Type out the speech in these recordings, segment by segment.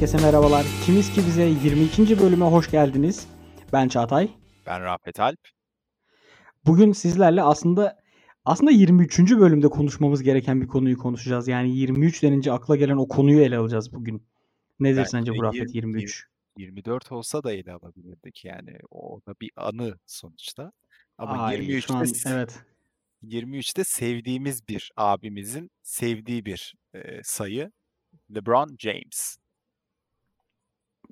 Herkese merhabalar. Kimiz ki bize 22. bölüme hoş geldiniz. Ben Çağatay. Ben Rafet Alp. Bugün sizlerle aslında aslında 23. bölümde konuşmamız gereken bir konuyu konuşacağız. Yani 23 denince akla gelen o konuyu ele alacağız bugün. Nedir Belki sence bu Rafet 20 23? 24 olsa da ele alabilirdik yani. O da bir anı sonuçta. Ama Ay şu 23'te an evet. 23'te sevdiğimiz bir abimizin sevdiği bir e, sayı LeBron James.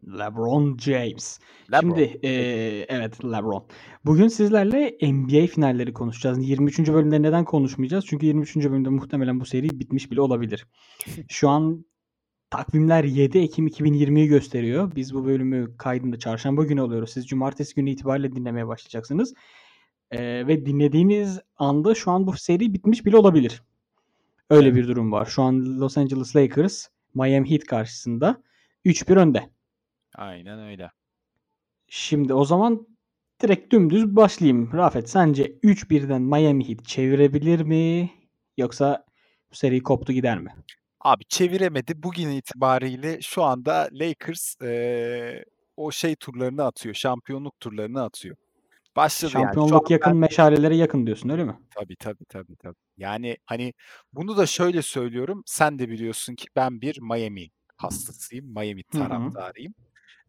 LeBron James. LeBron. Şimdi eee, evet LeBron. Bugün sizlerle NBA finalleri konuşacağız. 23. bölümde neden konuşmayacağız? Çünkü 23. bölümde muhtemelen bu seri bitmiş bile olabilir. Şu an takvimler 7 Ekim 2020'yi gösteriyor. Biz bu bölümü kaydında çarşamba günü alıyoruz. Siz cumartesi günü itibariyle dinlemeye başlayacaksınız. Eee, ve dinlediğiniz anda şu an bu seri bitmiş bile olabilir. Öyle bir durum var. Şu an Los Angeles Lakers Miami Heat karşısında 3-1 önde. Aynen öyle. Şimdi o zaman direkt dümdüz başlayayım. Rafet sence 3-1'den Miami Heat çevirebilir mi? Yoksa bu seri koptu gider mi? Abi çeviremedi. Bugün itibariyle şu anda Lakers e, o şey turlarını atıyor. Şampiyonluk turlarını atıyor. Başladı yani. Şu Şampiyonluk an yakın, ben meşalelere yakın diyorsun öyle mi? Tabii tabii tabii tabii. Yani hani bunu da şöyle söylüyorum. Sen de biliyorsun ki ben bir Miami hastasıyım. Miami Hı hı.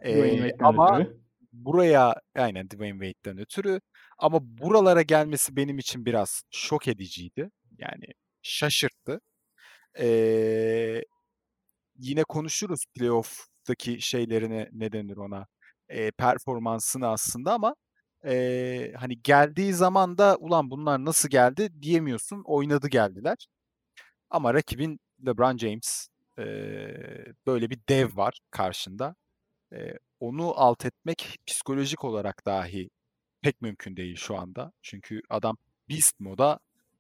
Ee, ama ötürü. buraya aynen Dwayne Wade'den ötürü ama buralara gelmesi benim için biraz şok ediciydi. Yani şaşırttı. Ee, yine konuşuruz playoff'taki şeylerini ne denir ona e, performansını aslında ama e, hani geldiği zaman da ulan bunlar nasıl geldi diyemiyorsun. Oynadı geldiler. Ama rakibin LeBron James e, böyle bir dev var karşında. E, onu alt etmek psikolojik olarak dahi pek mümkün değil şu anda. Çünkü adam beast moda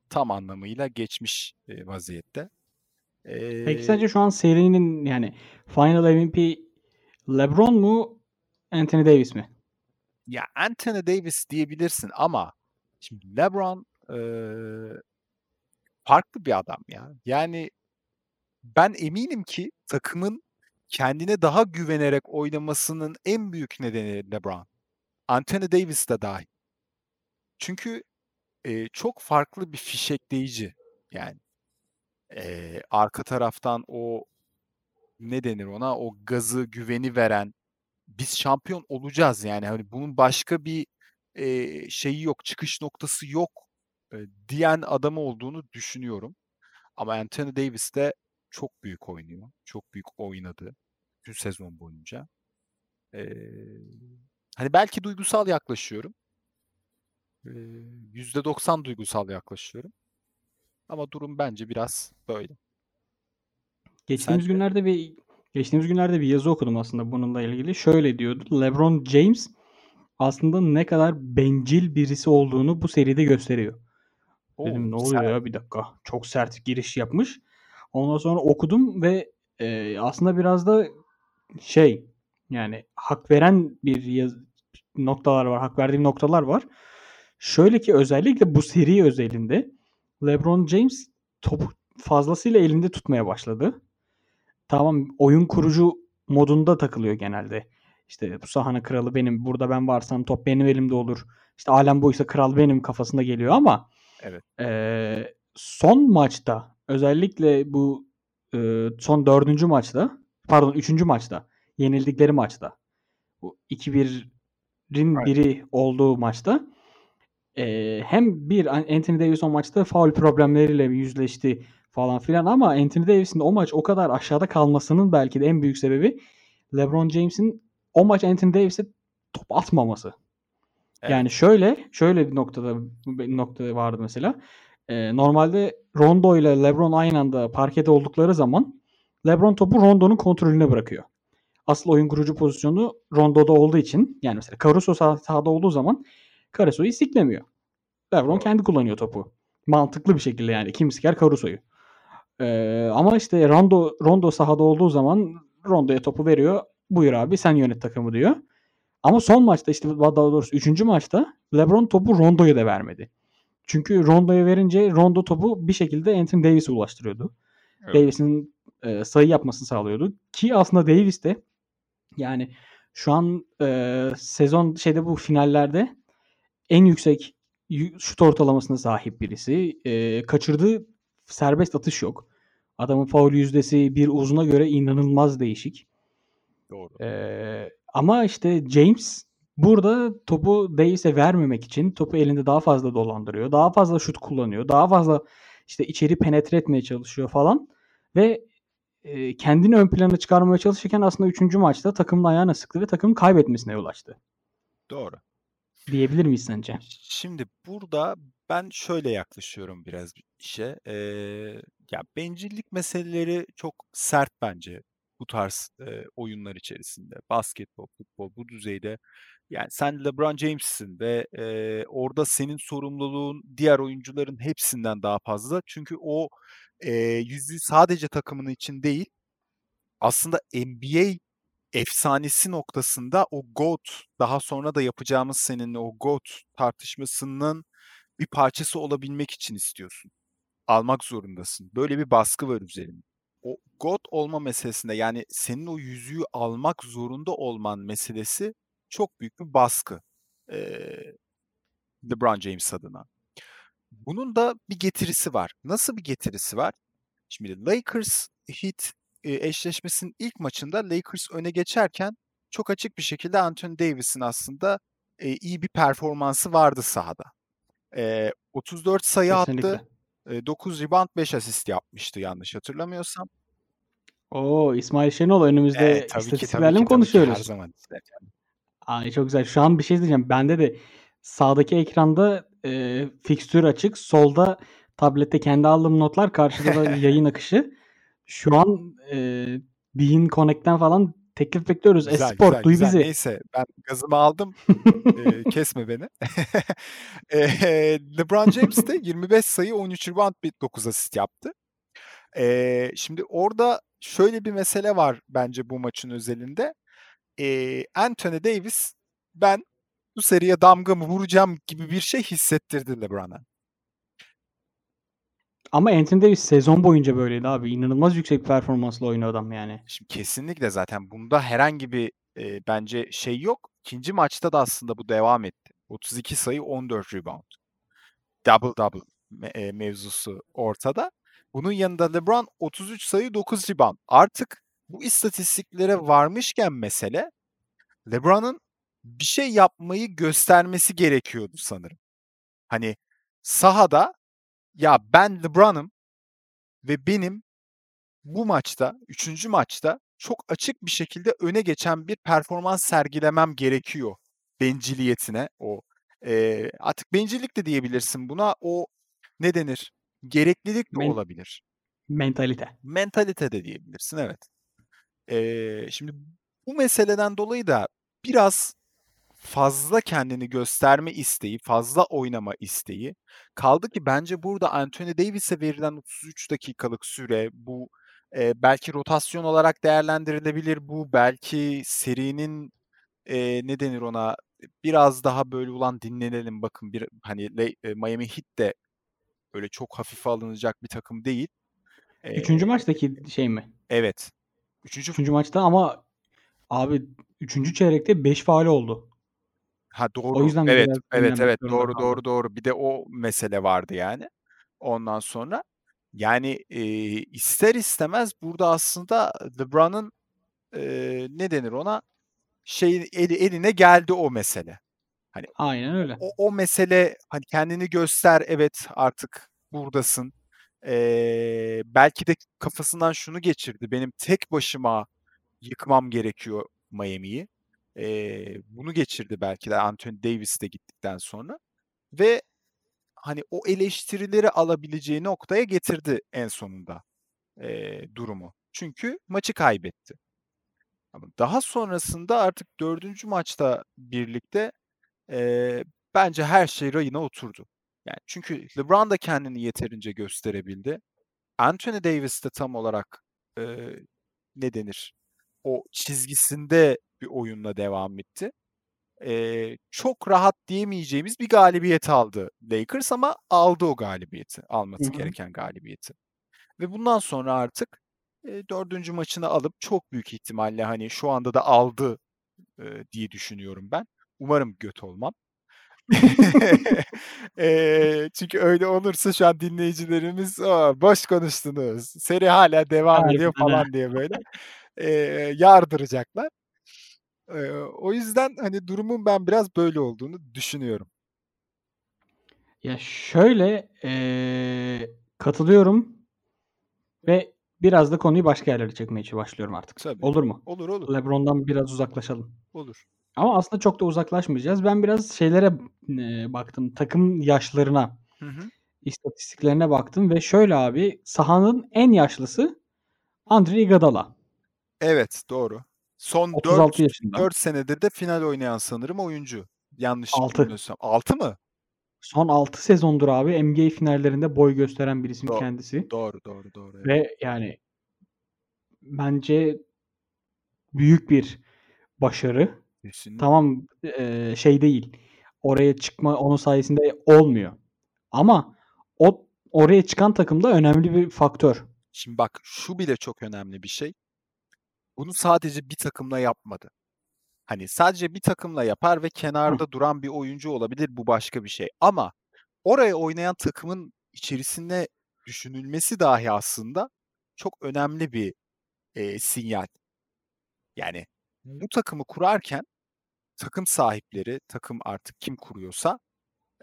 tam anlamıyla geçmiş e, vaziyette. Peki E, sence şu an serinin yani Final MVP LeBron mu Anthony Davis mi? ya Anthony Davis diyebilirsin ama şimdi LeBron eee, farklı bir adam ya. Yani ben eminim ki takımın kendine daha güvenerek oynamasının en büyük nedeni LeBron. Anthony Davis de dahil. Çünkü eee, çok farklı bir fişekleyici. Yani eee, arka taraftan o ne denir ona o gazı güveni veren biz şampiyon olacağız yani hani bunun başka bir e, şeyi yok çıkış noktası yok e, diyen adamı olduğunu düşünüyorum. Ama Anthony Davis de çok büyük oynuyor. Çok büyük oynadı tüm sezon boyunca. E, hani belki duygusal yaklaşıyorum. E, %90 duygusal yaklaşıyorum. Ama durum bence biraz böyle. Geçtiğimiz Sence? günlerde bir geçtiğimiz günlerde bir yazı okudum aslında bununla ilgili. Şöyle diyordu. LeBron James aslında ne kadar bencil birisi olduğunu bu seride gösteriyor. Oo, Dedim ne oluyor sen ya bir dakika. Çok sert giriş yapmış. Ondan sonra okudum ve e, aslında biraz da şey yani hak veren bir yaz- noktalar var. Hak verdiğim noktalar var. Şöyle ki özellikle bu seri özelinde LeBron James topu fazlasıyla elinde tutmaya başladı. Tamam oyun kurucu modunda takılıyor genelde. İşte bu sahanın kralı benim. Burada ben varsam top benim elimde olur. İşte alem buysa kral benim kafasında geliyor ama evet. ee, son maçta özellikle bu e, son dördüncü maçta pardon üçüncü maçta yenildikleri maçta bu 2-1'in Aynen. biri olduğu maçta e, hem bir Anthony Davis o maçta faul problemleriyle yüzleşti falan filan ama Anthony Davis'in o maç o kadar aşağıda kalmasının belki de en büyük sebebi LeBron James'in o maç Anthony Davis'e top atmaması. Evet. Yani şöyle şöyle bir noktada bir nokta vardı mesela. Ee, normalde Rondo ile LeBron aynı anda parkede oldukları zaman LeBron topu Rondo'nun kontrolüne bırakıyor. Asıl oyun kurucu pozisyonu Rondo'da olduğu için yani mesela Caruso sah- sahada olduğu zaman Caruso'yu siklemiyor. LeBron kendi kullanıyor topu. Mantıklı bir şekilde yani. Kim siker Caruso'yu. Ee, ama işte Rondo, Rondo sahada olduğu zaman Rondo'ya topu veriyor. Buyur abi sen yönet takımı diyor. Ama son maçta işte daha doğrusu 3. maçta LeBron topu Rondo'ya da vermedi. Çünkü Rondo'ya verince Rondo topu bir şekilde Anthony Davis'e ulaştırıyordu. Evet. Davis'in e, sayı yapmasını sağlıyordu. Ki aslında Davis de Yani şu an e, sezon şeyde bu finallerde en yüksek şut ortalamasına sahip birisi. E, kaçırdığı serbest atış yok. Adamın faul yüzdesi bir uzuna göre inanılmaz değişik. Doğru. E, ama işte James burada topu Davis'e vermemek için topu elinde daha fazla dolandırıyor. Daha fazla şut kullanıyor. Daha fazla işte içeri penetre etmeye çalışıyor falan. Ve e, kendini ön plana çıkarmaya çalışırken aslında 3. maçta takımın ayağına sıktı ve takımın kaybetmesine yol açtı. Doğru. Diyebilir miyiz sence? Şimdi burada ben şöyle yaklaşıyorum biraz işe. Ee, ya bencillik meseleleri çok sert bence bu tarz e, oyunlar içerisinde. Basketbol, futbol bu düzeyde. Yani sen LeBron James'sin ve e, orada senin sorumluluğun diğer oyuncuların hepsinden daha fazla. Çünkü o e, yüzüğü sadece takımın için değil, aslında NBA efsanesi noktasında o GOAT, daha sonra da yapacağımız seninle o GOAT tartışmasının bir parçası olabilmek için istiyorsun. Almak zorundasın. Böyle bir baskı var üzerinde. O GOAT olma meselesinde yani senin o yüzüğü almak zorunda olman meselesi çok büyük bir baskı. Ee, LeBron James adına. Bunun da bir getirisi var. Nasıl bir getirisi var? Şimdi Lakers Heat eşleşmesinin ilk maçında Lakers öne geçerken çok açık bir şekilde Anthony Davis'in aslında e, iyi bir performansı vardı sahada. E, 34 sayı Kesinlikle. attı. E, 9 rebound 5 asist yapmıştı yanlış hatırlamıyorsam. Oo İsmail Şenol önümüzde e, istatistiklerle mi konuşuyoruz? Ki, her zaman. Ay çok güzel. Şu an bir şey diyeceğim. Bende de sağdaki ekranda e, fikstür açık. Solda tablette kendi aldığım notlar. Karşıda da yayın akışı. Şu an e, Bean Connect'ten falan teklif bekliyoruz. Güzel, Esport güzel, duy güzel. bizi. Neyse ben gazımı aldım. e, kesme beni. e, LeBron James de 25 sayı 13 rebound 9 asist yaptı. E, şimdi orada şöyle bir mesele var bence bu maçın özelinde. E, Anthony Davis ben bu seriye damgamı vuracağım gibi bir şey hissettirdi LeBron'a. Ama Anthony Davis sezon boyunca böyleydi abi. İnanılmaz yüksek performansla oynuyor adam yani. Şimdi kesinlikle zaten bunda herhangi bir e, bence şey yok. İkinci maçta da aslında bu devam etti. 32 sayı 14 rebound. Double double me- e, mevzusu ortada. Bunun yanında LeBron 33 sayı 9 rebound. Artık bu istatistiklere varmışken mesele LeBron'un bir şey yapmayı göstermesi gerekiyordu sanırım. Hani sahada ya ben LeBron'ım ve benim bu maçta, üçüncü maçta çok açık bir şekilde öne geçen bir performans sergilemem gerekiyor benciliyetine o e, artık bencillik de diyebilirsin buna o ne denir gereklilik de Men- olabilir. Mentalite. Mentalite de diyebilirsin evet. E, şimdi bu meseleden dolayı da biraz fazla kendini gösterme isteği, fazla oynama isteği. Kaldı ki bence burada Anthony Davis'e verilen 33 dakikalık süre bu e, belki rotasyon olarak değerlendirilebilir bu. Belki serinin e, ne denir ona biraz daha böyle ulan dinlenelim bakın bir hani e, Miami Heat de öyle çok hafife alınacak bir takım değil. Üçüncü ee, maçtaki şey mi? Evet. Üçüncü, üçüncü maçta ama abi üçüncü çeyrekte 5 faal oldu. Ha doğru. O yüzden evet, evet, evet. Doğru, kaldı. doğru, doğru. Bir de o mesele vardı yani. Ondan sonra yani e, ister istemez burada aslında LeBron'un e, ne denir ona şey eli, eline geldi o mesele. Hani Aynen öyle. O, o mesele hani kendini göster evet artık buradasın. Ee, belki de kafasından şunu geçirdi. Benim tek başıma yıkmam gerekiyor Miami'yi. E, bunu geçirdi belki de Anthony Davis de gittikten sonra. Ve hani o eleştirileri alabileceği noktaya getirdi en sonunda e, durumu. Çünkü maçı kaybetti. Ama daha sonrasında artık dördüncü maçta birlikte e, bence her şey rayına oturdu. Yani çünkü LeBron da kendini yeterince gösterebildi. Anthony Davis de tam olarak e, ne denir? O çizgisinde bir oyunla devam etti. Ee, çok rahat diyemeyeceğimiz bir galibiyet aldı Lakers ama aldı o galibiyeti. Alması Hı-hı. gereken galibiyeti. Ve bundan sonra artık eee, 4. maçını alıp çok büyük ihtimalle, hani, şu anda da aldı, eee, diye düşünüyorum ben. Umarım göt olmam. Eee, çünkü öyle olursa şu an dinleyicilerimiz, "A, boş konuştunuz, seri hâlâ devam ediyor." Falan diye böyle, eee, yardıracaklar. Eee, o yüzden, hani, durumun ben biraz böyle olduğunu düşünüyorum. Ya, şöyle, eee, katılıyorum ve biraz da konuyu başka yerlere çekmeye başlıyorum artık. Tabii. Olur mu? Olur, olur. LeBron'dan biraz uzaklaşalım. Olur. Ama aslında çok da uzaklaşmayacağız. Ben biraz şeylere, eee, baktım, takım yaşlarına, Hı hı. istatistiklerine baktım ve şöyle abi, sahanın en yaşlısı Andre Iguodala. Evet, doğru. Son 4 36 yaşında. 4 senedir de final oynayan sanırım oyuncu. Yanlış 6. bilmiyorsam. 6 mı? Son 6 sezondur abi NBA finallerinde boy gösteren bir isim Do kendisi. doğru, doğru, doğru. Evet. Ve yani bence büyük bir başarı. Kesinlikle. Tamam, eee, şey değil, oraya çıkma onun sayesinde olmuyor. Ama o oraya çıkan takım da önemli bir faktör. Şimdi bak, şu bile çok önemli bir şey. Bunu sadece bir takımla yapmadı. Hani, sadece bir takımla yapar ve kenarda duran bir oyuncu olabilir, bu başka bir şey. Ama oraya oynayan takımın içerisinde düşünülmesi dahi aslında çok önemli bir, eee, sinyal. Yani, bu takımı kurarken takım sahipleri, takım artık kim kuruyorsa,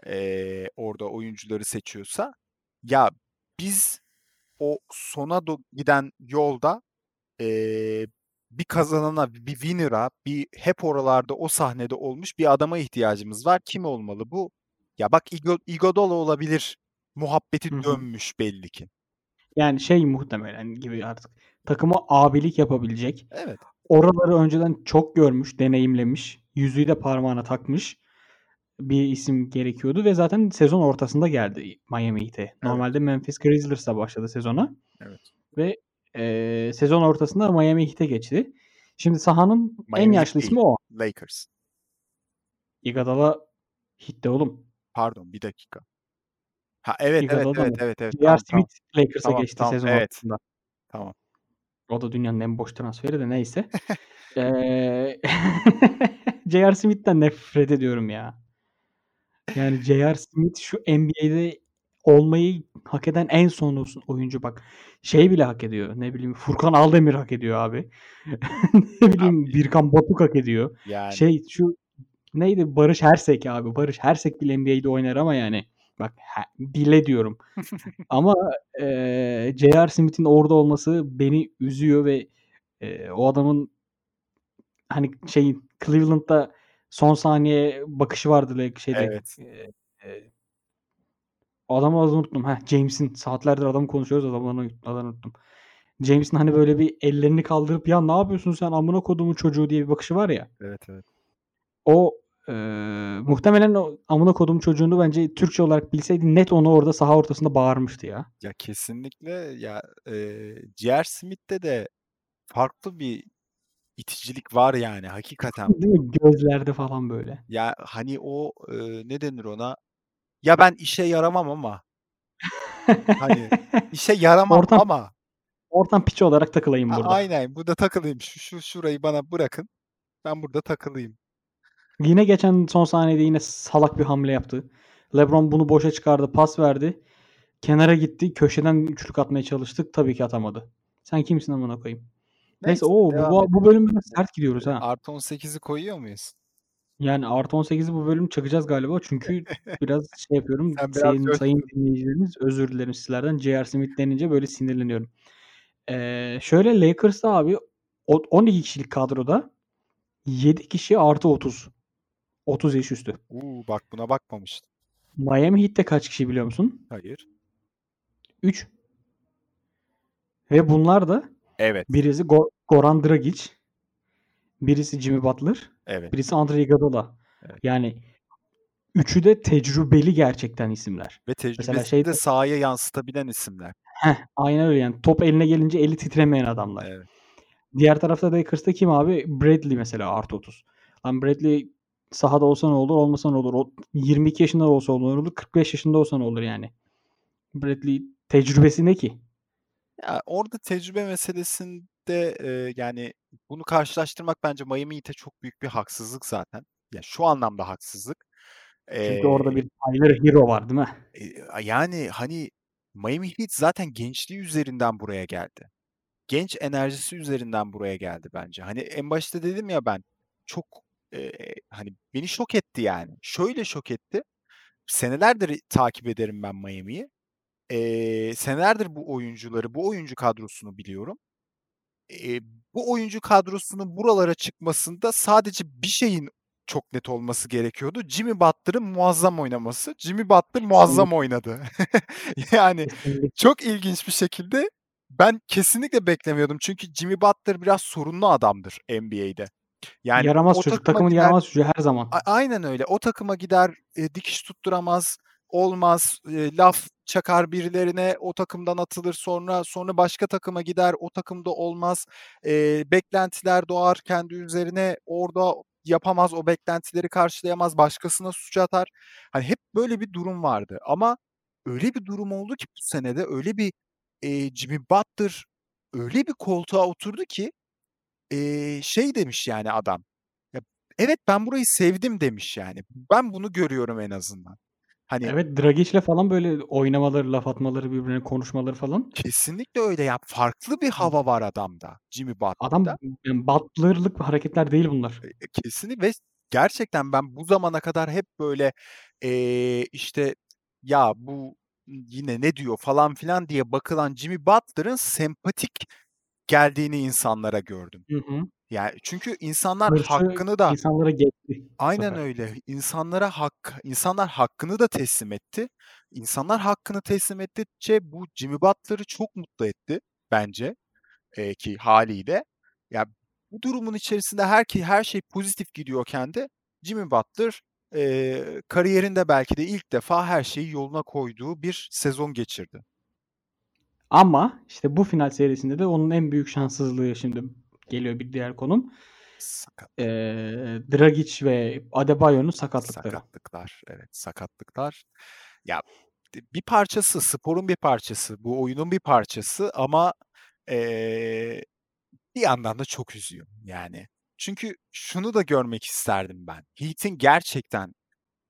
eee, orada oyuncuları seçiyorsa, ya, biz o sona do giden yolda, eee, bir kazanana, bir winner'a, bir hep oralarda o sahnede olmuş bir adama ihtiyacımız var. Kim olmalı bu? Ya, bak Igo Iguodala olabilir muhabbeti Hı hı. dönmüş belli ki. Yani, şey muhtemelen gibi artık, takıma abilik yapabilecek, Evet. oraları önceden çok görmüş, deneyimlemiş, yüzüğü de parmağına takmış bir isim gerekiyordu ve zaten sezon ortasında geldi Miami Heat'e. Evet. Normalde Memphis Grizzlies'la başladı sezona Evet. ve, eee, sezon ortasında Miami Heat'e geçti. Şimdi sahanın en Miami Heat yaşlı ismi o. Lakers. Iguodala Heat'te oğlum. Pardon, bir dakika. Ha, evet, evet, Iguodala evet, mı? evet, evet. J.R. Tamam, tamam. Smith Lakers'a Tamam, geçti tamam. sezon Evet. ortasında. Tamam. O da dünyanın en boş transferi de neyse. Eee, J.R. Smith'ten nefret ediyorum ya. Yani J.R. Smith şu NBA'de olmayı hak eden en son oyuncu bak. Şey bile hak ediyor. Ne bileyim Furkan Aldemir hak ediyor abi. Ne bileyim Abi. Birkan Batuk hak ediyor. Yani. Şey şu neydi? Barış Hersek abi. Barış Hersek bile NBA'de oynar ama yani bak he bile diyorum. Ama, eee, J.R. Smith'in orada olması beni üzüyor ve, eee, o adamın hani, şeyin Cleveland'da son saniye bakışı vardı Lak şeyde, Evet. eee, eee adamın adını unuttum. Heh, James'in. Saatlerdir adamı konuşuyoruz, adamın adını unuttum. James'in hani böyle bir ellerini kaldırıp "Ya, ne yapıyorsun sen amına kodumun çocuğu?" diye bir bakışı var ya. Evet, evet. O, eee, muhtemelen o amına kodumun çocuğunu bence Türkçe olarak bilseydi net onu orada saha ortasında bağırmıştı ya. Ya, kesinlikle. Ya, J.R. Smith'te de farklı bir iticilik var yani hakikaten. Değil mi? Gözlerde falan böyle. Ya, hani o, eee, ne denir ona? Ya, ben işe yaramam ama hani işe yaramam Ortam ama ortam piçi olarak takılayım A burada. aynen, burada takılayım. Şu şu şurayı bana bırakın. Ben burada takılayım. Yine geçen son saniyede yine salak bir hamle yaptı. LeBron bunu boşa çıkardı, pas verdi. Kenara gitti, köşeden üçlük atmaya çalıştık. Tabii ki atamadı. Sen kimsin amına koyayım? Neyse, Neyse, o bu bu edelim. bölüm biraz sert gidiyoruz ha. Artı 18'i koyuyor muyuz? Yani artı 18'i bu bölüm çakacağız galiba. Çünkü biraz şey yapıyorum, Sen biraz sayın coştun. dinleyicilerimiz, özür dilerim sizlerden. J.R. Smith denince böyle sinirleniyorum. Eee, şöyle Lakers'ta abi o 12 kişilik kadroda 7 kişi artı 30. 30 yaş üstü. U, bak buna bakmamıştım. Miami Heat'te kaç kişi biliyor musun? Hayır. 3. Ve bunlar da Evet. birisi Go Goran Dragic, birisi Jimmy Butler, Evet. birisi Andre Iguodala. Evet. Yani üçü de tecrübeli gerçekten isimler. Ve tecrübesini şeyde de sahaya yansıtabilen isimler. Heh, aynen öyle yani. Top eline gelince eli titremeyen adamlar. Evet. Diğer tarafta Lakers'ta kim abi? Bradley mesela artı 30. Lan Bradley sahada olsa ne olur, olmasa ne olur? O 22 yaşında olsa ne olur, 45 yaşında olsa ne olur yani? Bradley tecrübesi ne ki? Ya, orada tecrübe meselesinde, eee, yani, bunu karşılaştırmak bence Miami Heat'e çok büyük bir haksızlık zaten. Ya, şu anlamda haksızlık. Çünkü orada Eee bir Tyler Herro var, değil mi? Eee, yani, hani, Miami Heat zaten gençliği üzerinden buraya geldi. Genç enerjisi üzerinden buraya geldi bence. Hani, en başta dedim ya ben, çok, eee, hani, beni şok etti yani. Şöyle şok etti, senelerdir takip ederim ben Miami'yi. Eee, senelerdir bu oyuncuları, bu oyuncu kadrosunu biliyorum. Eee, bu oyuncu kadrosunun buralara çıkmasında sadece bir şeyin çok net olması gerekiyordu. Jimmy Butler'ın muazzam oynaması. Jimmy Butler muazzam oynadı. Yani çok ilginç bir şekilde ben kesinlikle beklemiyordum. Çünkü Jimmy Butler biraz sorunlu adamdır NBA'de. Yani Yaramaz çocuk. Takımın gider yaramaz çocuğu her zaman. A aynen öyle. O takıma gider, eee, dikiş tutturamaz, olmaz, eee, laf çakar birilerine, o takımdan atılır sonra, sonra başka takıma gider, o takımda olmaz. Eee, beklentiler doğar kendi üzerine, orada yapamaz, o beklentileri karşılayamaz, başkasına suç atar. Hani hep böyle bir durum vardı ama öyle bir durum oldu ki bu sene de öyle bir, eee, Jimmy Butler öyle bir koltuğa oturdu ki, eee, şey demiş yani adam, ya, "Evet, ben burayı sevdim." demiş yani. Ben bunu görüyorum en azından. Hani Evet, Dragic'le falan böyle oynamaları, laf atmaları, birbirine konuşmaları falan. Kesinlikle öyle ya. Farklı bir hava var adamda, Jimmy Adam Butler'da. yani Butler'lık hareketler değil bunlar. E e, kesinlik ve gerçekten ben bu zamana kadar hep böyle, eee, işte, ya bu yine ne diyor falan filan diye bakılan Jimmy Butler'ın sempatik geldiğini insanlara gördüm. Hı hı. Yani çünkü insanlar Hırsı hakkını da insanlara geçti Aynen sefer. öyle. İnsanlara hak insanlar hakkını da teslim etti. İnsanlar hakkını teslim ettikçe bu Jimmy Butler'ı çok mutlu etti bence, eee, ki hâliyle. Ya, bu durumun içerisinde her ki her şey pozitif gidiyorken de Jimmy Butler, eee, kariyerinde belki de ilk defa her şeyi yoluna koyduğu bir sezon geçirdi. Ama işte bu final serisinde de onun en büyük şanssızlığı şimdi geliyor bir diğer konum. Sakat. Eee, Dragic ve Adebayo'nun sakatlıkları. Sakatlıklar, evet, sakatlıklar. Ya, bir parçası, sporun bir parçası, bu oyunun bir parçası ama, eee, bir yandan da çok üzüyor yani. Çünkü şunu da görmek isterdim ben. Heat'in gerçekten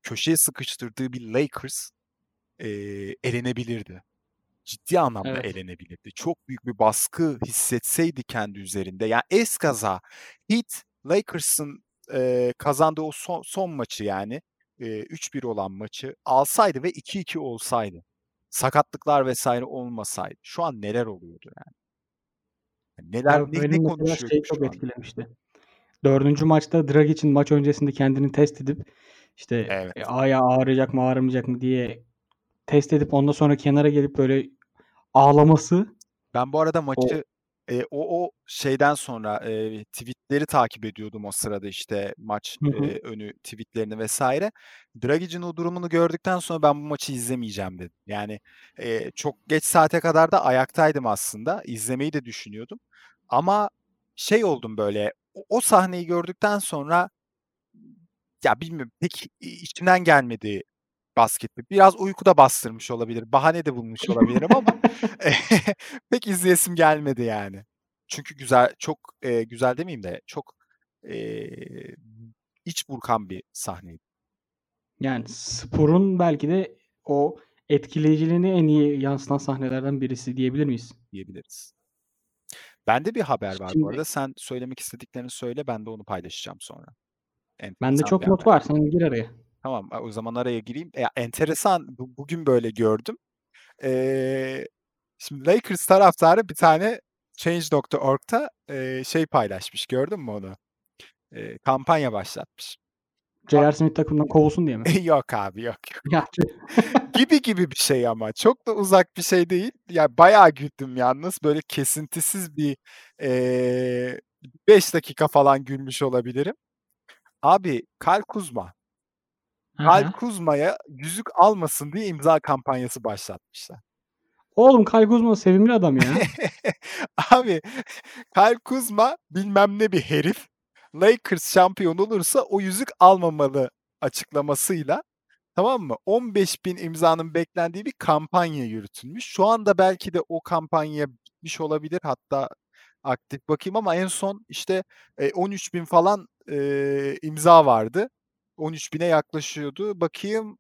köşeye sıkıştırdığı bir Lakers, eee, elenebilirdi. Ciddi anlamda Evet. elenebilirdi. Çok büyük bir baskı hissetseydi kendi üzerinde. Ya, eskaza Heat, Lakers'ın, eee, kazandığı o son son maçı yani, eee, 3-1 olan maçı alsaydı ve 2-2 olsaydı, sakatlıklar vs. olmasaydı şu an neler oluyordu yani? Neler, Ya, ne ne şeyi çok etkilemişti. 4. maçta Dragic'in maç öncesinde kendini test edip, işte, Evet. eee, ayağı ağrıyacak mı, ağrımayacak mı diye test edip ondan sonra kenara gelip böyle ağlaması Ben bu arada o maçı, eee, o o şeyden sonra, eee, tweet'leri takip ediyordum o sırada, işte, maç, Hı hı. eee, önü tweet'lerini vs. Dragic'in o durumunu gördükten sonra ben bu maçı izlemeyeceğim dedim. Yani, eee, çok geç saate kadar da ayaktaydım aslında. İzlemeyi de düşünüyordum ama şey oldum böyle, o o sahneyi gördükten sonra ya bilmiyorum pek içimden gelmedi basket. Biraz uyku da bastırmış olabilir, bahane de bulmuş olabilirim ama pek izleyesim gelmedi yani. Çünkü güzel, çok, eee, güzel demeyeyim de çok, eee, iç burkan bir sahneydi. Yani sporun belki de o etkileyiciliğini en iyi yansıtan sahnelerden birisi diyebilir miyiz? Diyebiliriz. Bende bir haber var bu Şimdi arada. Sen söylemek istediklerini söyle, ben de onu paylaşacağım sonra. Bende Enteresan bir çok not haber. var. Sen gir araya. Tamam, o zaman araya gireyim. Ya, enteresan, bu bugün böyle gördüm. Eee, şimdi Lakers taraftarı bir tane Change.org'da, eee, şey paylaşmış, gördün mü onu? Eee, kampanya başlatmış. J.R. Smith takımdan kovulsun diye mi? Yok abi, yok, yok. Gibi gibi bir şey ama çok da uzak bir şey değil. Ya, bayağı güldüm yalnız. Böyle kesintisiz bir, eee, 5 dakika falan gülmüş olabilirim. Abi, Kyle Kuzma Hı Kyle. Kuzma'ya yüzük almasın diye imza kampanyası başlatmışlar. Oğlum Kyle Kuzma sevimli adam ya. Abi, Kyle Kuzma bilmem ne bir herif. Lakers şampiyon olursa o yüzük almamalı açıklamasıyla, tamam mı? 15.000 imzanın beklendiği bir kampanya yürütülmüş. Şu anda belki de o kampanya gitmiş olabilir. Hatta aktif bakayım ama en son işte e, 13 bin falan e, imza vardı. 13 bine yaklaşıyordu. Bakayım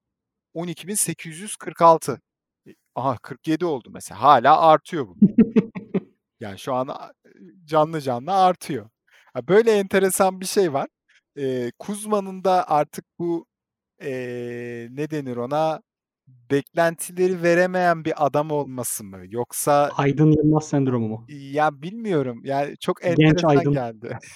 12.846. E, aha 47 oldu mesela. Hala artıyor bu. yani şu an canlı canlı artıyor. Böyle enteresan bir şey var. E, Kuzma'nın da artık bu e, ne denir ona beklentileri veremeyen bir adam olması mı? Yoksa Aydın Yılmaz sendromu mu? Ya bilmiyorum. Yani çok Genç enteresan Aydın. geldi.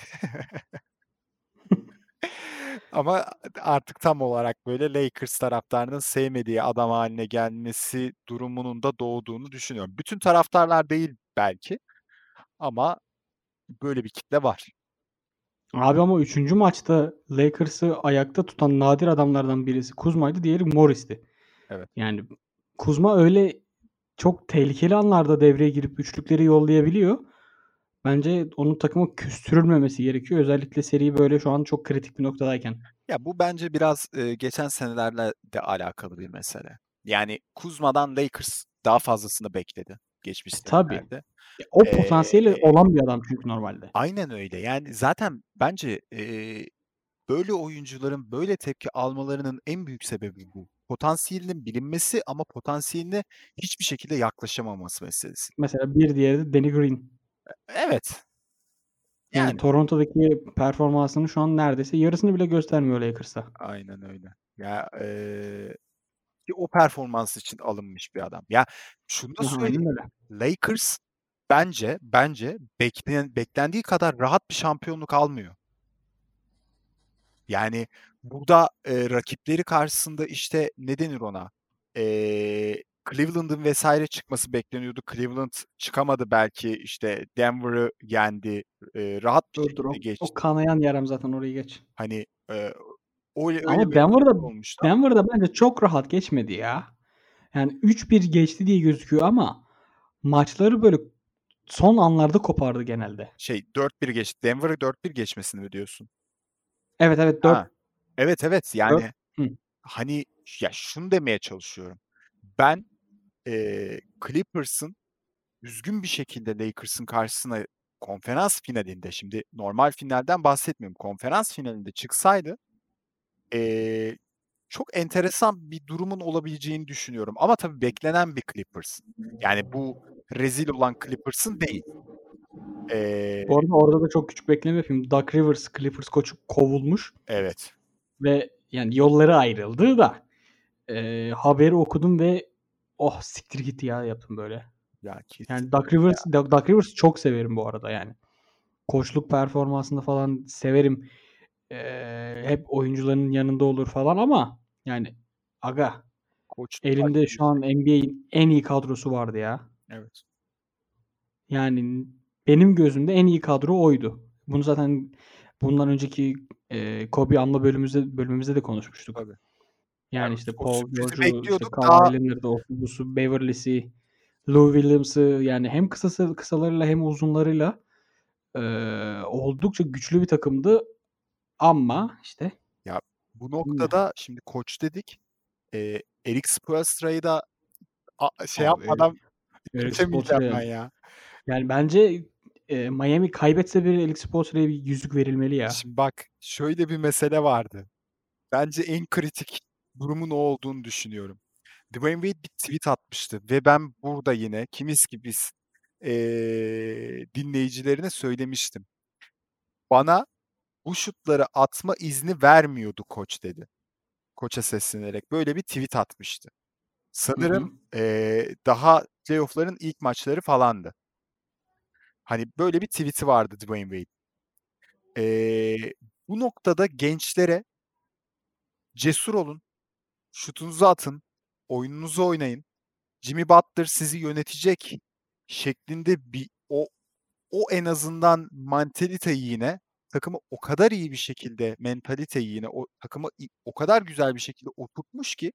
Ama artık tam olarak böyle Lakers taraftarının sevmediği adam haline gelmesi durumunun da doğduğunu düşünüyorum. Bütün taraftarlar değil belki ama böyle bir kitle var. Abi ama 3. maçta Lakers'ı ayakta tutan nadir adamlardan birisi Kuzma'ydı, diğeri Morris'ti. Evet. Yani Kuzma öyle çok tehlikeli anlarda devreye girip üçlükleri yollayabiliyor. Bence onun takıma küstürülmemesi gerekiyor. Özellikle seri böyle şu an çok kritik bir noktadayken. Ya bu bence biraz e, geçen senelerle de alakalı bir mesele. Yani Kuzma'dan Lakers daha fazlasını bekledi geçmiş Tabii. senelerde. O Ee, potansiyeli olan bir adam çünkü normalde. Aynen öyle. Yani zaten bence e, böyle oyuncuların böyle tepki almalarının en büyük sebebi bu. Potansiyelinin bilinmesi ama potansiyeline hiçbir şekilde yaklaşamaması meselesi. Mesela bir diğeri de Danny Green. Evet. Yani, Yani Toronto'daki performansını şu an neredeyse yarısını bile göstermiyor Lakers'ta. aynen öyle. Ya ki o performans için alınmış bir adam. Ya şunu da söyleyeyim. aynen. Lakers bence bence beklen, beklendiği kadar rahat bir şampiyonluk almıyor. Yani burada e, rakipleri karşısında işte ne denir ona? E, Cleveland'ın vesaire çıkması bekleniyordu. Cleveland çıkamadı belki işte Denver'ı yendi. E, rahat bir Dur o, geçti. o kanayan yaram zaten orayı geç. Hani e, öyle, öyle Ama Denver'da olmuştu. Denver'da bence çok rahat geçmedi ya. Yani 3-1 geçti diye gözüküyor ama maçları böyle son anlarda kopardı genelde. Şey 4-1 geçti. Denver'ı 4-1 geçmesini mi diyorsun? Evet evet 4 Ha. Evet evet yani Hı. hani ya şunu demeye çalışıyorum. Ben e, Clippers'ın düzgün bir şekilde Lakers'ın karşısına konferans finalinde şimdi normal finalden bahsetmiyorum. Konferans finalinde çıksaydı e, çok enteresan bir durumun olabileceğini düşünüyorum. Ama tabii beklenen bir Clippers. Yani bu rezil olan Clippers'ın değil. E, Bu arada orada da çok küçük bekleme yapayım. Doug Rivers Clippers koçu kovulmuş evet. ve yani yolları ayrıldı da e, haberi okudum ve oh siktir git ya yaptım böyle. Ya kesin. Yani Doug Rivers, Doug Doug Rivers çok severim bu arada yani. Koçluk performansını falan severim. Ee, hep oyuncuların yanında olur falan ama yani aga Koç elinde şu an NBA'in en iyi kadrosu vardı ya. Evet. Yani benim gözümde en iyi kadro oydu. Bunu zaten bundan önceki e, Kobe anma bölümümüzde bölümümüzde de konuşmuştuk. Tabii. Yani Yani işte Paul George'u, işte. Kawhi Leonard'ı, Osubusu, Beverly'si, Lou Williams'ı yani hem kısası kısalarıyla hem uzunlarıyla e, oldukça güçlü bir takımdı ama işte bu noktada şimdi koç dedik. E, Eric Spoelstra'yı da a- şey Abi, yapmadan Eric geçemeyeceğim ben ya. yani bence e, Miami kaybetse bir Alex Spoelstra'ya bir yüzük verilmeli ya. Şimdi bak şöyle bir mesele vardı. Bence en kritik durumun o olduğunu düşünüyorum. Dwayne Wade bir tweet atmıştı ve ben burada yine kimiz ki biz eee, dinleyicilerine söylemiştim. Bana bu şutları atma izni vermiyordu koç dedi. Koça seslenerek böyle bir tweet atmıştı. Sanırım eee, daha playoff'ların ilk maçları falandı. Hani böyle bir tweet'i vardı Dwayne Wade. Eee, bu noktada gençlere cesur olun, şutunuzu atın, oyununuzu oynayın. Jimmy Butler sizi yönetecek şeklinde bir o o en azından mantaliteyi yine takımı o kadar iyi bir şekilde mentaliteyi yine o takımı o kadar güzel bir şekilde oturtmuş ki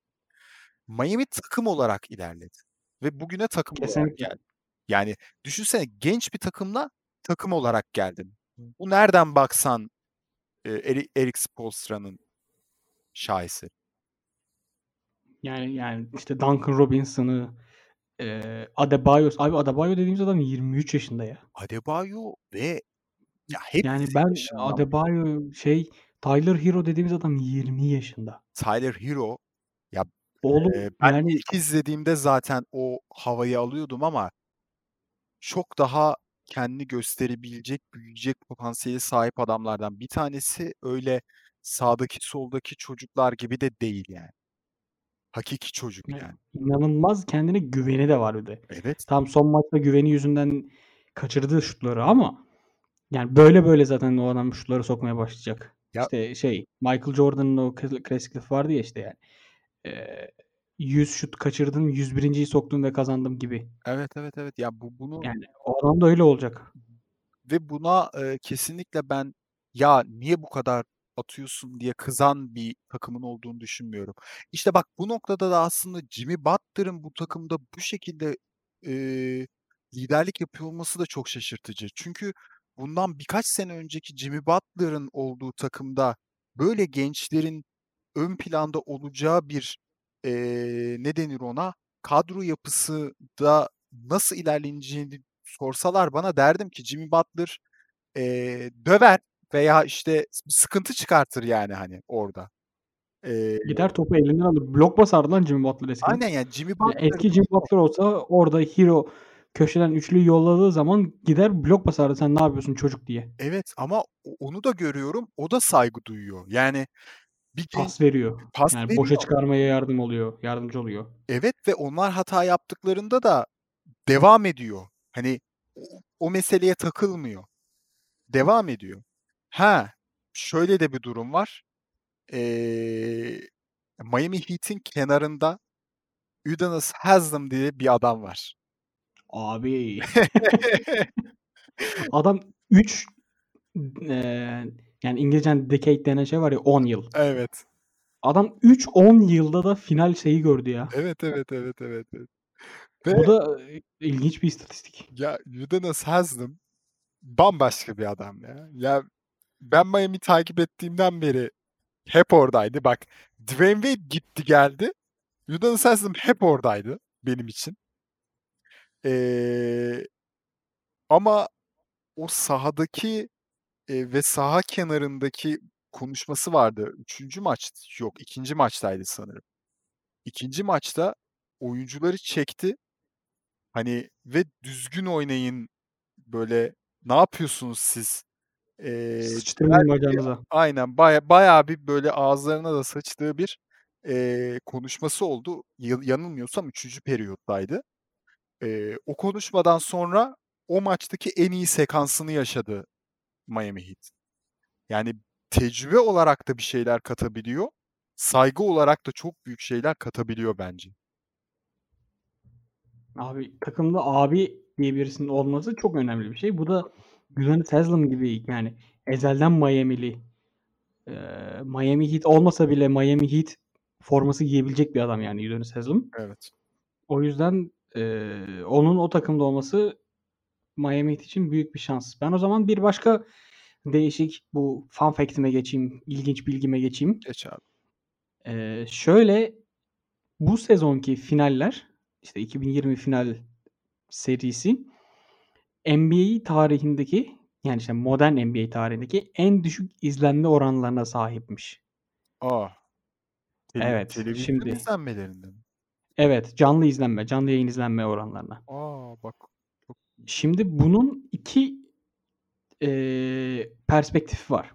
Miami takım olarak ilerledi ve bugüne takım olarak Kesinlikle. geldi. Yani düşünsene genç bir takımla takım olarak geldin. Bu nereden baksan e, Eri- Eric Spoelstra'nın şahesi. Yani yani işte Duncan Robinson'ı Eee, Adebayo abi Adebayo dediğimiz adam 23 yaşında ya. Adebayo ve ya hepsi Yani ben yaşında Adebayo şey Tyler Hero dediğimiz adam 20 yaşında. Tyler Hero ya, Oğlum eee, ben yani ilk izlediğimde zaten o havayı alıyordum ama çok daha kendini gösterebilecek, büyüyecek potansiyele sahip adamlardan bir tanesi. Öyle sağdaki soldaki çocuklar gibi de değil yani. Hakiki çocuk Ya, yani. inanılmaz kendine güveni de var bir de. Evet. Tamam son maçta güveni yüzünden kaçırdı şutları ama yani böyle böyle zaten o adam şutları sokmaya başlayacak. Ya İşte şey Michael Jordan'ın o kla- klasik lafı vardı ya işte yani. Eee 100 şut kaçırdım, 101.yi soktum ve kazandım gibi. Evet, evet, evet. Ya bu bunu Yani o adam da öyle olacak. ve buna, eee, kesinlikle ben ya niye bu kadar atıyorsun diye kızan bir takımın olduğunu düşünmüyorum. İşte bak bu noktada da aslında Jimmy Butler'ın bu takımda bu şekilde, eee, liderlik yapıyor olması da çok şaşırtıcı. Çünkü bundan birkaç sene önceki Jimmy Butler'ın olduğu takımda böyle gençlerin ön planda olacağı bir, eee, ne denir ona, kadro yapısı da nasıl ilerleneceğini sorsalar bana derdim ki Jimmy Butler, eee, döver veya işte sıkıntı çıkartır yani hani orada. Eee Gider topu elinden alır. Blok basardı lan Jimmy Butler eskiden. Aynen yani Jimmy Butler eski Jimmy Butler olsa orada Hero köşeden üçlüyü yolladığı zaman gider blok basardı. Sen ne yapıyorsun çocuk diye. Evet ama onu da görüyorum. O da saygı duyuyor. Yani bir Pas veriyor. pas Yani boşa veriyor. çıkarmaya yardım oluyor. Yardımcı oluyor. Evet ve onlar hata yaptıklarında da devam ediyor. Hani o o meseleye takılmıyor. Devam ediyor. Ha, şöyle de bir durum var. Eee, Miami Heat'in kenarında Udonis Haslem diye bir adam var. Abi. Adam 3 eee, yani İngilizcen decade denen şey var ya 10 yıl. Evet. Adam 3-10 yılda da final şeyi gördü ya. Evet, evet, evet, evet, evet. Bu Ve da eee, ilginç bir istatistik. ya Udonis Haslem bambaşka bir adam ya. Ya ben Miami takip ettiğimden beri hep oradaydı. Bak Dwayne Wade gitti geldi. Udonis Haslem hep oradaydı benim için. Eee, ama o sahadaki, eee, ve saha kenarındaki konuşması vardı. 3. maç yok 2. maçtaydı sanırım. 2. maçta oyuncuları çekti. Hani ve düzgün oynayın, böyle ne yapıyorsunuz siz, eee, Sıçtırmayın bacağınıza. Aynen baya bayağı bir böyle ağızlarına da sıçtığı bir, eee, konuşması oldu. Yanılmıyorsam 3. periyottaydı. Eee, o konuşmadan sonra o maçtaki en iyi sekansını yaşadı Miami Heat. Yani tecrübe olarak da bir şeyler katabiliyor. Saygı olarak da çok büyük şeyler katabiliyor bence. Abi takımda abi diye birisinin olması çok önemli bir şey. Bu da Udonis Haslem gibi yani ezelden Miami'li. Eee, Miami Heat olmasa bile Miami Heat forması giyebilecek bir adam yani Udonis Haslem. Evet. O yüzden, eee, onun o takımda olması Miami Heat için büyük bir şans. Ben o zaman bir başka değişik bu fun fact'ime geçeyim, ilginç bilgime geçeyim. Geç abi. Eee, şöyle, bu sezonki finaller, işte 2020 final serisi NBA tarihindeki, yani işte modern NBA tarihindeki en düşük izlenme oranlarına sahipmiş. A! Tele Evet, televizyon şimdi izlenmelerinde mi? Evet, canlı izlenme, canlı yayın izlenme oranlarına. A! Bak çok Şimdi bunun 2 eee, perspektifi var.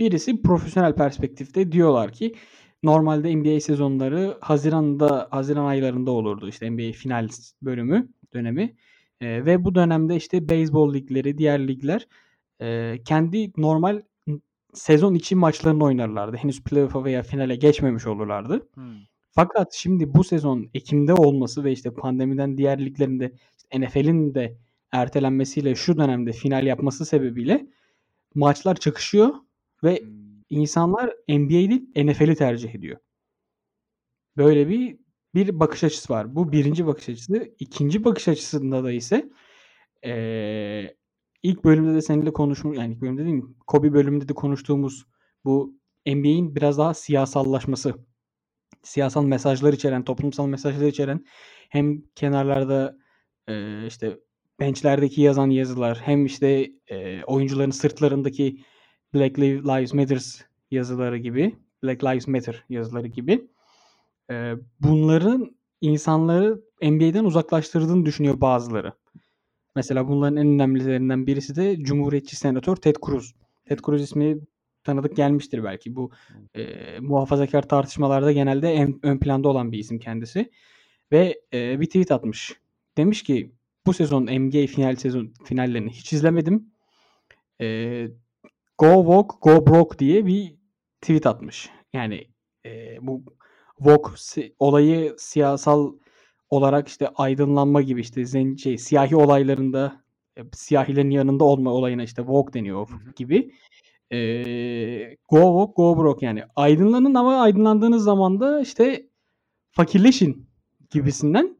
Birisi profesyonel perspektifte diyorlar ki normalde NBA sezonları haziranda haziran aylarında olurdu. İşte NBA final bölümü, dönemi. Eee, ve bu dönemde işte beyzbol ligleri, diğer ligler, eee, kendi normal sezon içi maçlarını oynarlardı. Henüz playoff'a veya finale geçmemiş olurlardı. Hımm. Fakat şimdi bu sezon ekim'de olması ve işte pandemiden diğer liglerin de NFL'in de ertelenmesiyle şu dönemde final yapması sebebiyle maçlar çakışıyor ve insanlar NBA değil NFL'i tercih ediyor. Böyle bir bir bakış açısı var. Bu 1'inci bakış açısı. 2'nci bakış açısında da ise eee, ilk bölümde de seninle konuşmu yani ilk bölümde demeyeyim, Kobe bölümünde de konuştuğumuz bu NBA'in biraz daha siyasallaşması. siyasal mesajlar içeren, toplumsal mesajlar içeren hem kenarlarda e, işte benchlerdeki yazan yazılar hem işte e, oyuncuların sırtlarındaki Black Lives Matter yazıları gibi, Black Lives Matter yazıları gibi e, bunların insanları NBA'den uzaklaştırdığını düşünüyor bazıları. Mesela bunların en önemlilerinden birisi de Cumhuriyetçi Senatör Ted Cruz. Ted Cruz ismi tanıdık gelmiştir belki. Bu e, muhafazakar tartışmalarda genelde en, ön planda olan bir isim kendisi. Ve e, bir tweet atmış. Demiş ki bu sezon NBA final sezon finallerini hiç izlemedim. E, go walk, go broke diye bir tweet atmış. Yani e, bu woke si- olayı siyasal olarak işte aydınlanma gibi işte zen şey siyahi olaylarında e, siyahilerin yanında olma olayına işte woke deniyor gibi. E, go woke, go broke yani aydınlanın ama aydınlandığınız zaman da işte fakirleşin gibisinden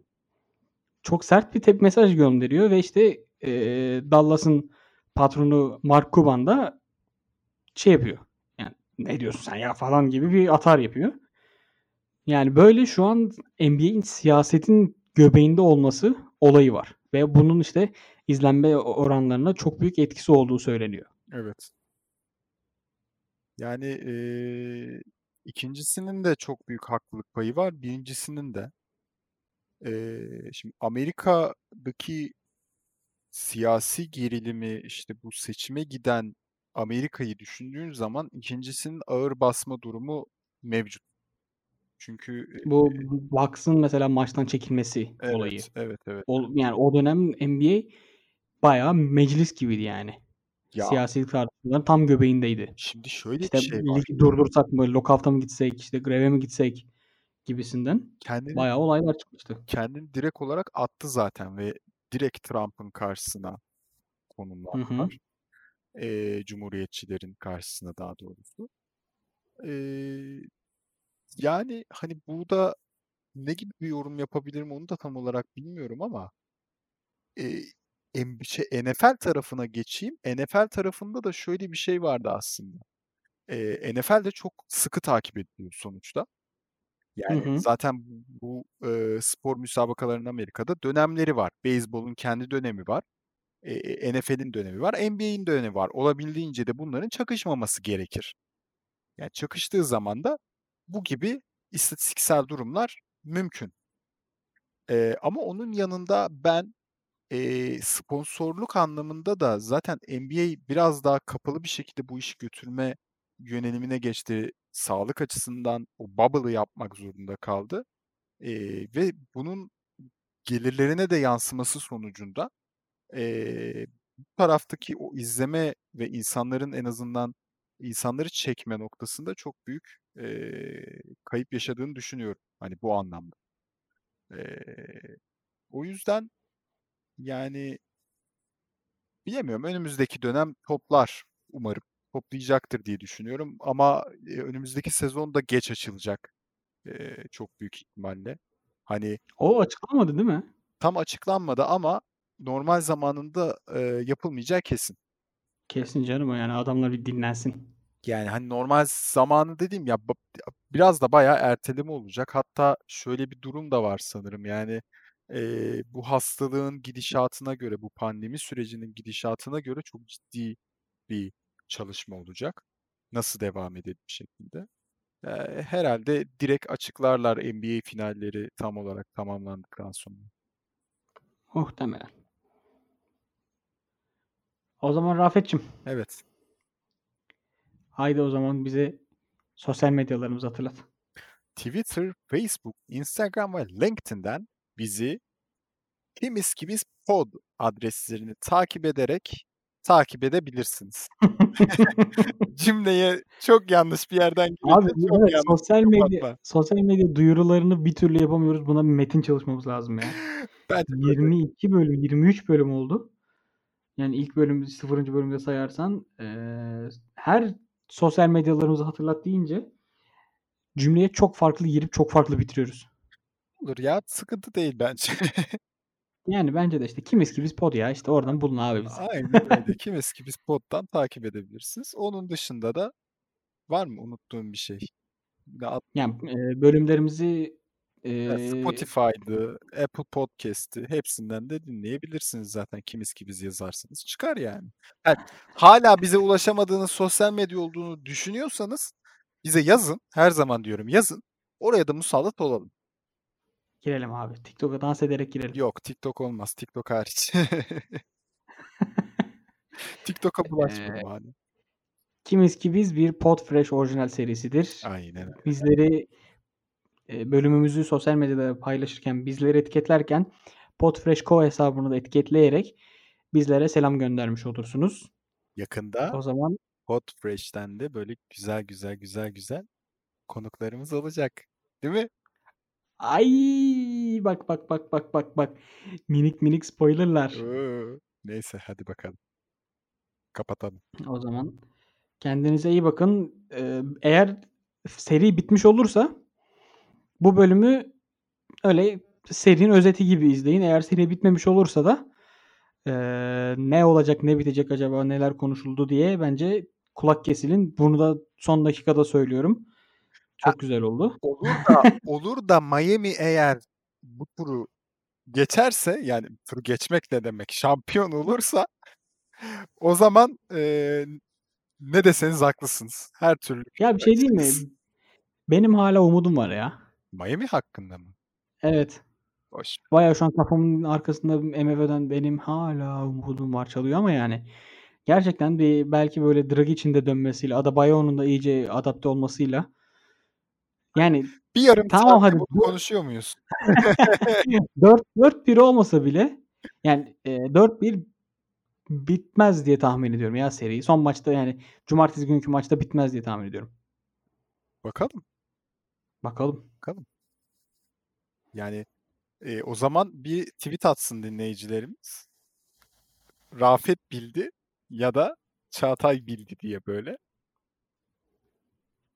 çok sert bir tep mesaj gönderiyor ve işte e, Dallas'ın patronu Mark Cuban da şey yapıyor. Yani ne diyorsun sen ya falan gibi bir atar yapıyor. Yani böyle şu an NBA'in siyasetin göbeğinde olması olayı var. Ve bunun işte izlenme oranlarına çok büyük etkisi olduğu söyleniyor. Evet. Yani eee, ikincisinin de çok büyük haklılık payı var. Birincisinin de. Eee, şimdi Amerika'daki siyasi gerilimi işte bu seçime giden Amerika'yı düşündüğün zaman ikincisinin ağır basma durumu mevcut. Çünkü Bu Bucks'ın mesela maçtan çekilmesi evet, olayı. evet, evet. O, yani o dönem NBA bayağı meclis gibiydi yani. Ya Siyasi tartışmaların tam göbeğindeydi. şimdi şöyle İşte bir şey var. ligi durdursak mı, lockout'a mı gitsek, işte greve mi gitsek gibisinden Kendini bayağı olaylar çıkmıştı. kendini direkt olarak attı zaten ve direkt Trump'ın karşısına konumlandılar. Eee, Cumhuriyetçilerin karşısına daha doğrusu. Eee, yani hani burada ne gibi bir yorum yapabilirim onu da tam olarak bilmiyorum ama em- şey, NFL tarafına geçeyim. NFL tarafında da şöyle bir şey vardı aslında. Eee NFL de çok sıkı takip ediliyor sonuçta. Hı Yani hı. zaten bu, bu eee, spor müsabakalarının Amerika'da dönemleri var. Beyzbolun kendi dönemi var. Eee, NFL'in dönemi var. NBA'in dönemi var. Olabildiğince de bunların çakışmaması gerekir. Yani çakıştığı zaman da bu gibi istatistiksel durumlar mümkün. Eee, ama onun yanında ben eee, sponsorluk anlamında da zaten NBA biraz daha kapalı bir şekilde bu işi götürme yönelimine geçti. Sağlık açısından o bubble'ı yapmak zorunda kaldı. Eee, ve bunun gelirlerine de yansıması sonucunda eee, bu taraftaki o izleme ve insanların en azından insanları çekme noktasında çok büyük eee, kayıp yaşadığını düşünüyorum. Hani bu anlamda. Eee, o yüzden yani bilemiyorum. Önümüzdeki dönem toplar umarım. Toplayacaktır diye düşünüyorum. Ama e, önümüzdeki sezon da geç açılacak. Eee, çok büyük ihtimalle. Hani O açıklanmadı değil mi? tam açıklanmadı ama normal zamanında eee, yapılmayacağı kesin. Kesin canım o yani adamlar bir dinlensin. Yani hani normal zamanı dediğim ya biraz da bayağı erteleme olacak. Hatta şöyle bir durum da var sanırım. Yani eee, bu hastalığın gidişatına göre, bu pandemi sürecinin gidişatına göre çok ciddi bir çalışma olacak. Nasıl devam edelim şeklinde. Eee, herhalde direkt açıklarlar NBA finalleri tam olarak tamamlandıktan sonra. Muhtemelen. O zaman Rafet'cim Evet. Haydi o zaman bize sosyal medyalarımızı hatırlat. Twitter, Facebook, Instagram ve LinkedIn'den bizi Kimiz Kimiz Pod adreslerini takip ederek takip edebilirsiniz. Cümleye çok yanlış bir yerden Abi girince çok evet, yanlış sosyal medya kapatma. sosyal medya duyurularını bir türlü yapamıyoruz. Buna bir metin çalışmamız lazım ya. Bence böyle 22 bölüm, 23 bölüm oldu. Yani ilk bölüm 0. bölümde sayarsan eee, her sosyal medyalarımızı hatırlat deyince cümleye çok farklı girip çok farklı bitiriyoruz. olur ya. Sıkıntı değil bence. Yani bence de işte kimiz ki biz pod ya işte oradan bulun abi bizi. Aynen öyle. Kimiz Kimiz Pod'dan takip edebilirsiniz. Onun dışında da var mı unuttuğum bir şey? Ya Yani, bölümlerimizi, Eee Spotify'dı, Apple Podcast'ti hepsinden de dinleyebilirsiniz zaten Kimiz Ki Biz yazarsanız çıkar yani. Ha, hâlâ bize ulaşamadığınız sosyal medya olduğunu düşünüyorsanız bize yazın. Her zaman diyorum yazın. Oraya da musallat olalım. Girelim abi. TikTok'a dans ederek girelim. Yok, TikTok olmaz. TikTok hariç. TikTok'a bulaşmayalım hadi. Kimiz Ki Biz bir Podfresh orijinal serisidir. Aynen. Bizleri, bölümümüzü sosyal medyada paylaşırken, bizleri etiketlerken Podfresh.co hesabını da etiketleyerek bizlere selam göndermiş olursunuz. Yakında O zaman Podfresh'ten de böyle güzel, güzel, güzel, güzel konuklarımız olacak. Değil mi? Ay! Bak, bak, bak, bak, bak, bak. Minik minik spoiler'lar. O! Neyse hadi bakalım. Kapatalım. O zaman kendinize iyi bakın. Eee, eğer seri bitmiş olursa bu bölümü öyle serinin özeti gibi izleyin. Eğer seri bitmemiş olursa da, eee, ne olacak, ne bitecek acaba, neler konuşuldu diye bence kulak kesilin. Bunu da son dakikada söylüyorum. Ya, Çok güzel oldu. olur da olur da Miami eğer bu turu geçerse, yani turu geçmek ne demek, şampiyon olursa o zaman, eee, ne deseniz haklısınız. Her türlü Ya bir şey diyeyim mi? Benim hâlâ umudum var ya. Miami hakkında mı? Evet. Boş. Bayağı şu an kafamın arkasında MFÖ'den benim hâlâ umudum var çalıyor ama yani gerçekten bir belki böyle Dragic'in de dönmesiyle, Adebayo'nun da iyice adapte olmasıyla yani Bir yarım tamam hadi bu konuşuyor muyuz? 4 4-1 olmasa bile yani, eee, 4-1 bitmez diye tahmin ediyorum ya seri. Son maçta yani cumartesi günkü maçta bitmez diye tahmin ediyorum. Bakalım. Bakalım. Bakalım. Yani, eee, o zaman bir tweet atsın dinleyicilerimiz. Rafet bildi ya da Çağatay bildi diye böyle.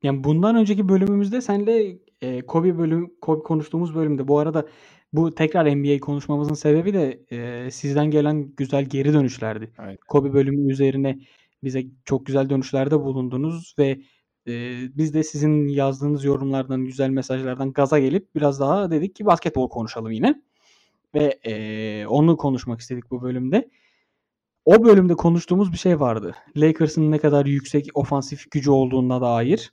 Yani bundan önceki bölümümüzde seninle, eee, Kobe bölüm Kobe konuştuğumuz bölümde bu arada bu tekrar NBA konuşmamızın sebebi de, eee, sizden gelen güzel geri dönüşlerdi. Aynen. Kobe bölümü üzerine bize çok güzel dönüşlerde bulundunuz ve, biz de sizin yazdığınız yorumlardan, güzel mesajlardan gaza gelip biraz daha dedik ki basketbol konuşalım yine ve, eee, onu konuşmak istedik bu bölümde. O bölümde konuştuğumuz bir şey vardı. Lakers'ın ne kadar yüksek ofansif gücü olduğuna dair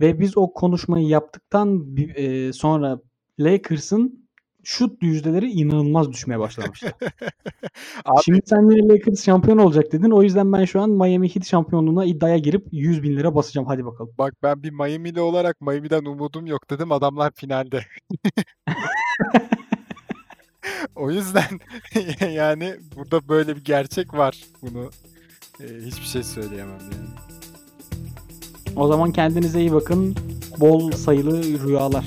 ve biz o konuşmayı yaptıktan sonra Lakers'ın şut yüzdeleri inanılmaz düşmeye başlamıştı. Abi Şimdi sen yine Lakers şampiyon olacak dedin. O yüzden ben şu an Miami Heat şampiyonluğuna iddiaya girip $100.000 basacağım. Hadi bakalım. Bak ben bir Miami'li olarak Miami'den umudum yok dedim. Adamlar finalde. O yüzden yani burada böyle bir gerçek var. Bunu, eee, hiçbir şey söyleyemem yani. O zaman kendinize iyi bakın. Bol sayılı rüyalar.